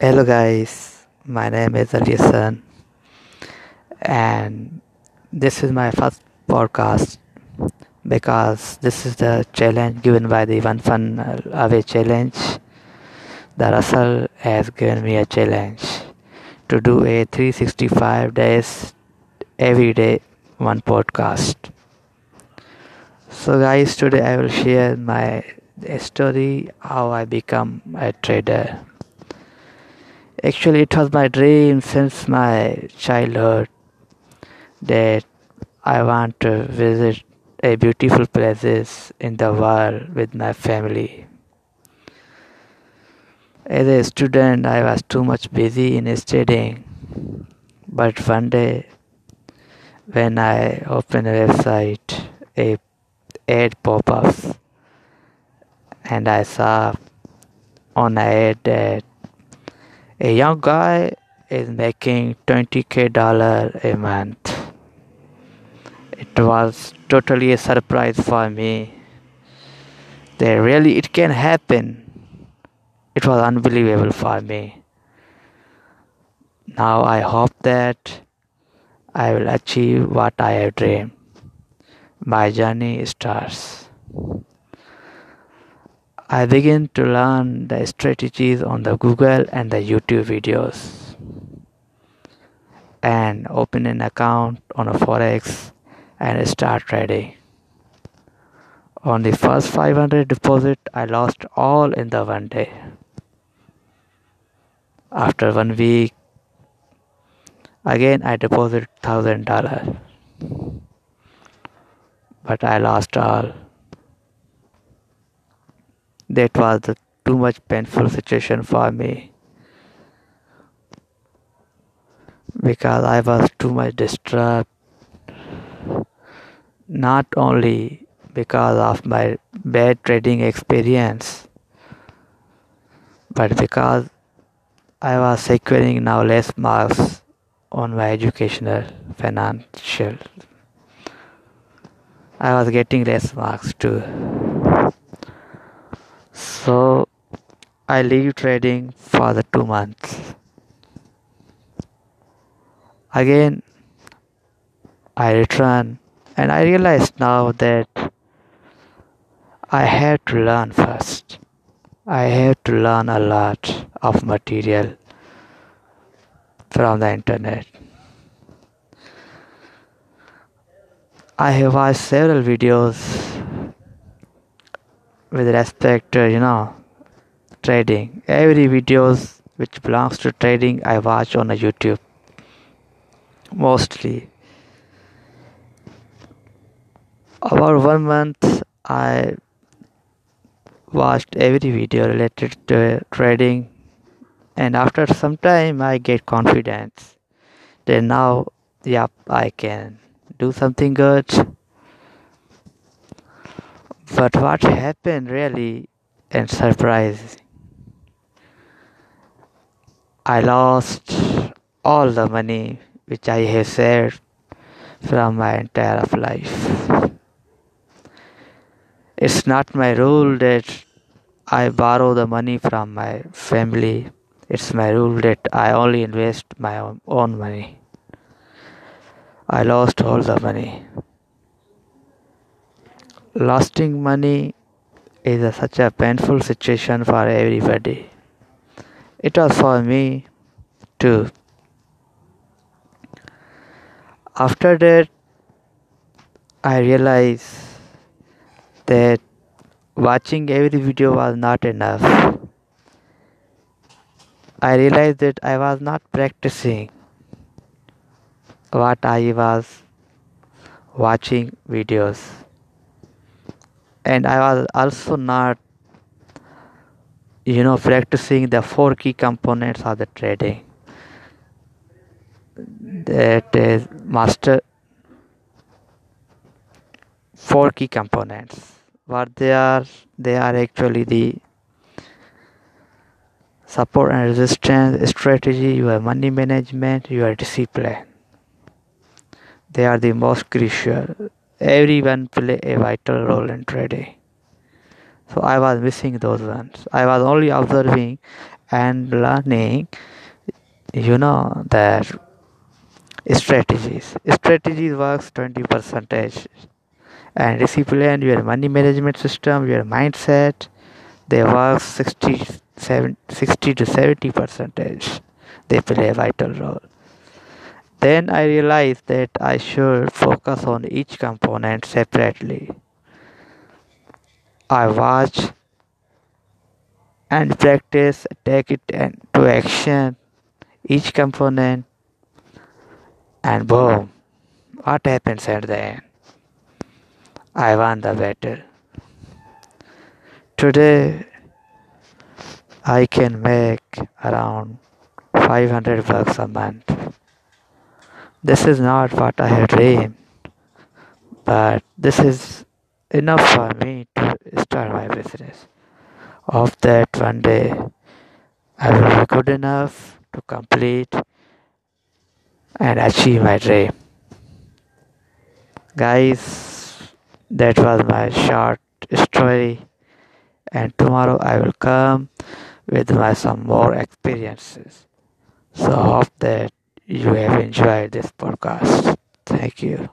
Hello guys, my name is Aliasan and this is my first podcast because this is the challenge given by the One Funnel Away challenge. The Russell has given me a challenge to do a 365 days every day one podcast. So guys today I will share my story how I become a trader. Actually, it was my dream since my childhood that I want to visit a beautiful places in the world with my family. As a student, I was too much busy in studying, but one day when I opened a website, a ad pop-ups, and I saw on a ad that a young guy is making 20k dollar a month. It was totally a surprise for me. That really it can happen. It was unbelievable for me. Now I hope that I will achieve what I have dreamed. My journey starts. I begin to learn the strategies on the Google and the YouTube videos and open an account on a Forex and start trading. On the first 500 deposit, I lost all in the one day. After one week, again I deposited thousand dollar, but I lost all that was the too much painful situation for me. Because I was too much disturbed not only because of my bad trading experience but because I was securing now less marks on my educational financial. I was getting less marks too so I leave trading for the two months. Again, I return and I realize now that I have to learn first. I have to learn a lot of material from the internet. I have watched several videos with respect to you know trading. Every videos which belongs to trading i watch on youtube. Mostly. About one month i watched every video related to trading. And after some time i get confidence. Then now yep i can do something good but what happened really and surprising? I lost all the money which I have saved from my entire life. It's not my rule that I borrow the money from my family. It's my rule that I only invest my own money. I lost all the money losing money is a, such a painful situation for everybody. It was for me too. After that, I realized that watching every video was not enough. I realized that I was not practicing what I was watching videos and I was also not you know practicing the four key components of the trading. That is master four key components. What they are they are actually the support and resistance strategy your money management your discipline. They are the most crucial everyone play a vital role in trading so i was missing those ones. I was only observing and learning you know that strategies. Strategies works 20 percentage. And discipline your money management system your mindset they work 60 60 to 70 percentage. They play a vital role then i realized that i should focus on each component separately. I watch and practice take it to action each component and boom what happens at the end? I won the battle. Today i can make around 500 bucks a month this is not what i had dreamed but this is enough for me to start my business Of that one day I will be good enough to complete and achieve my dream. Guys, that was my short story, and tomorrow I will come with my some more experiences. So hope that you have enjoyed this podcast. Thank you.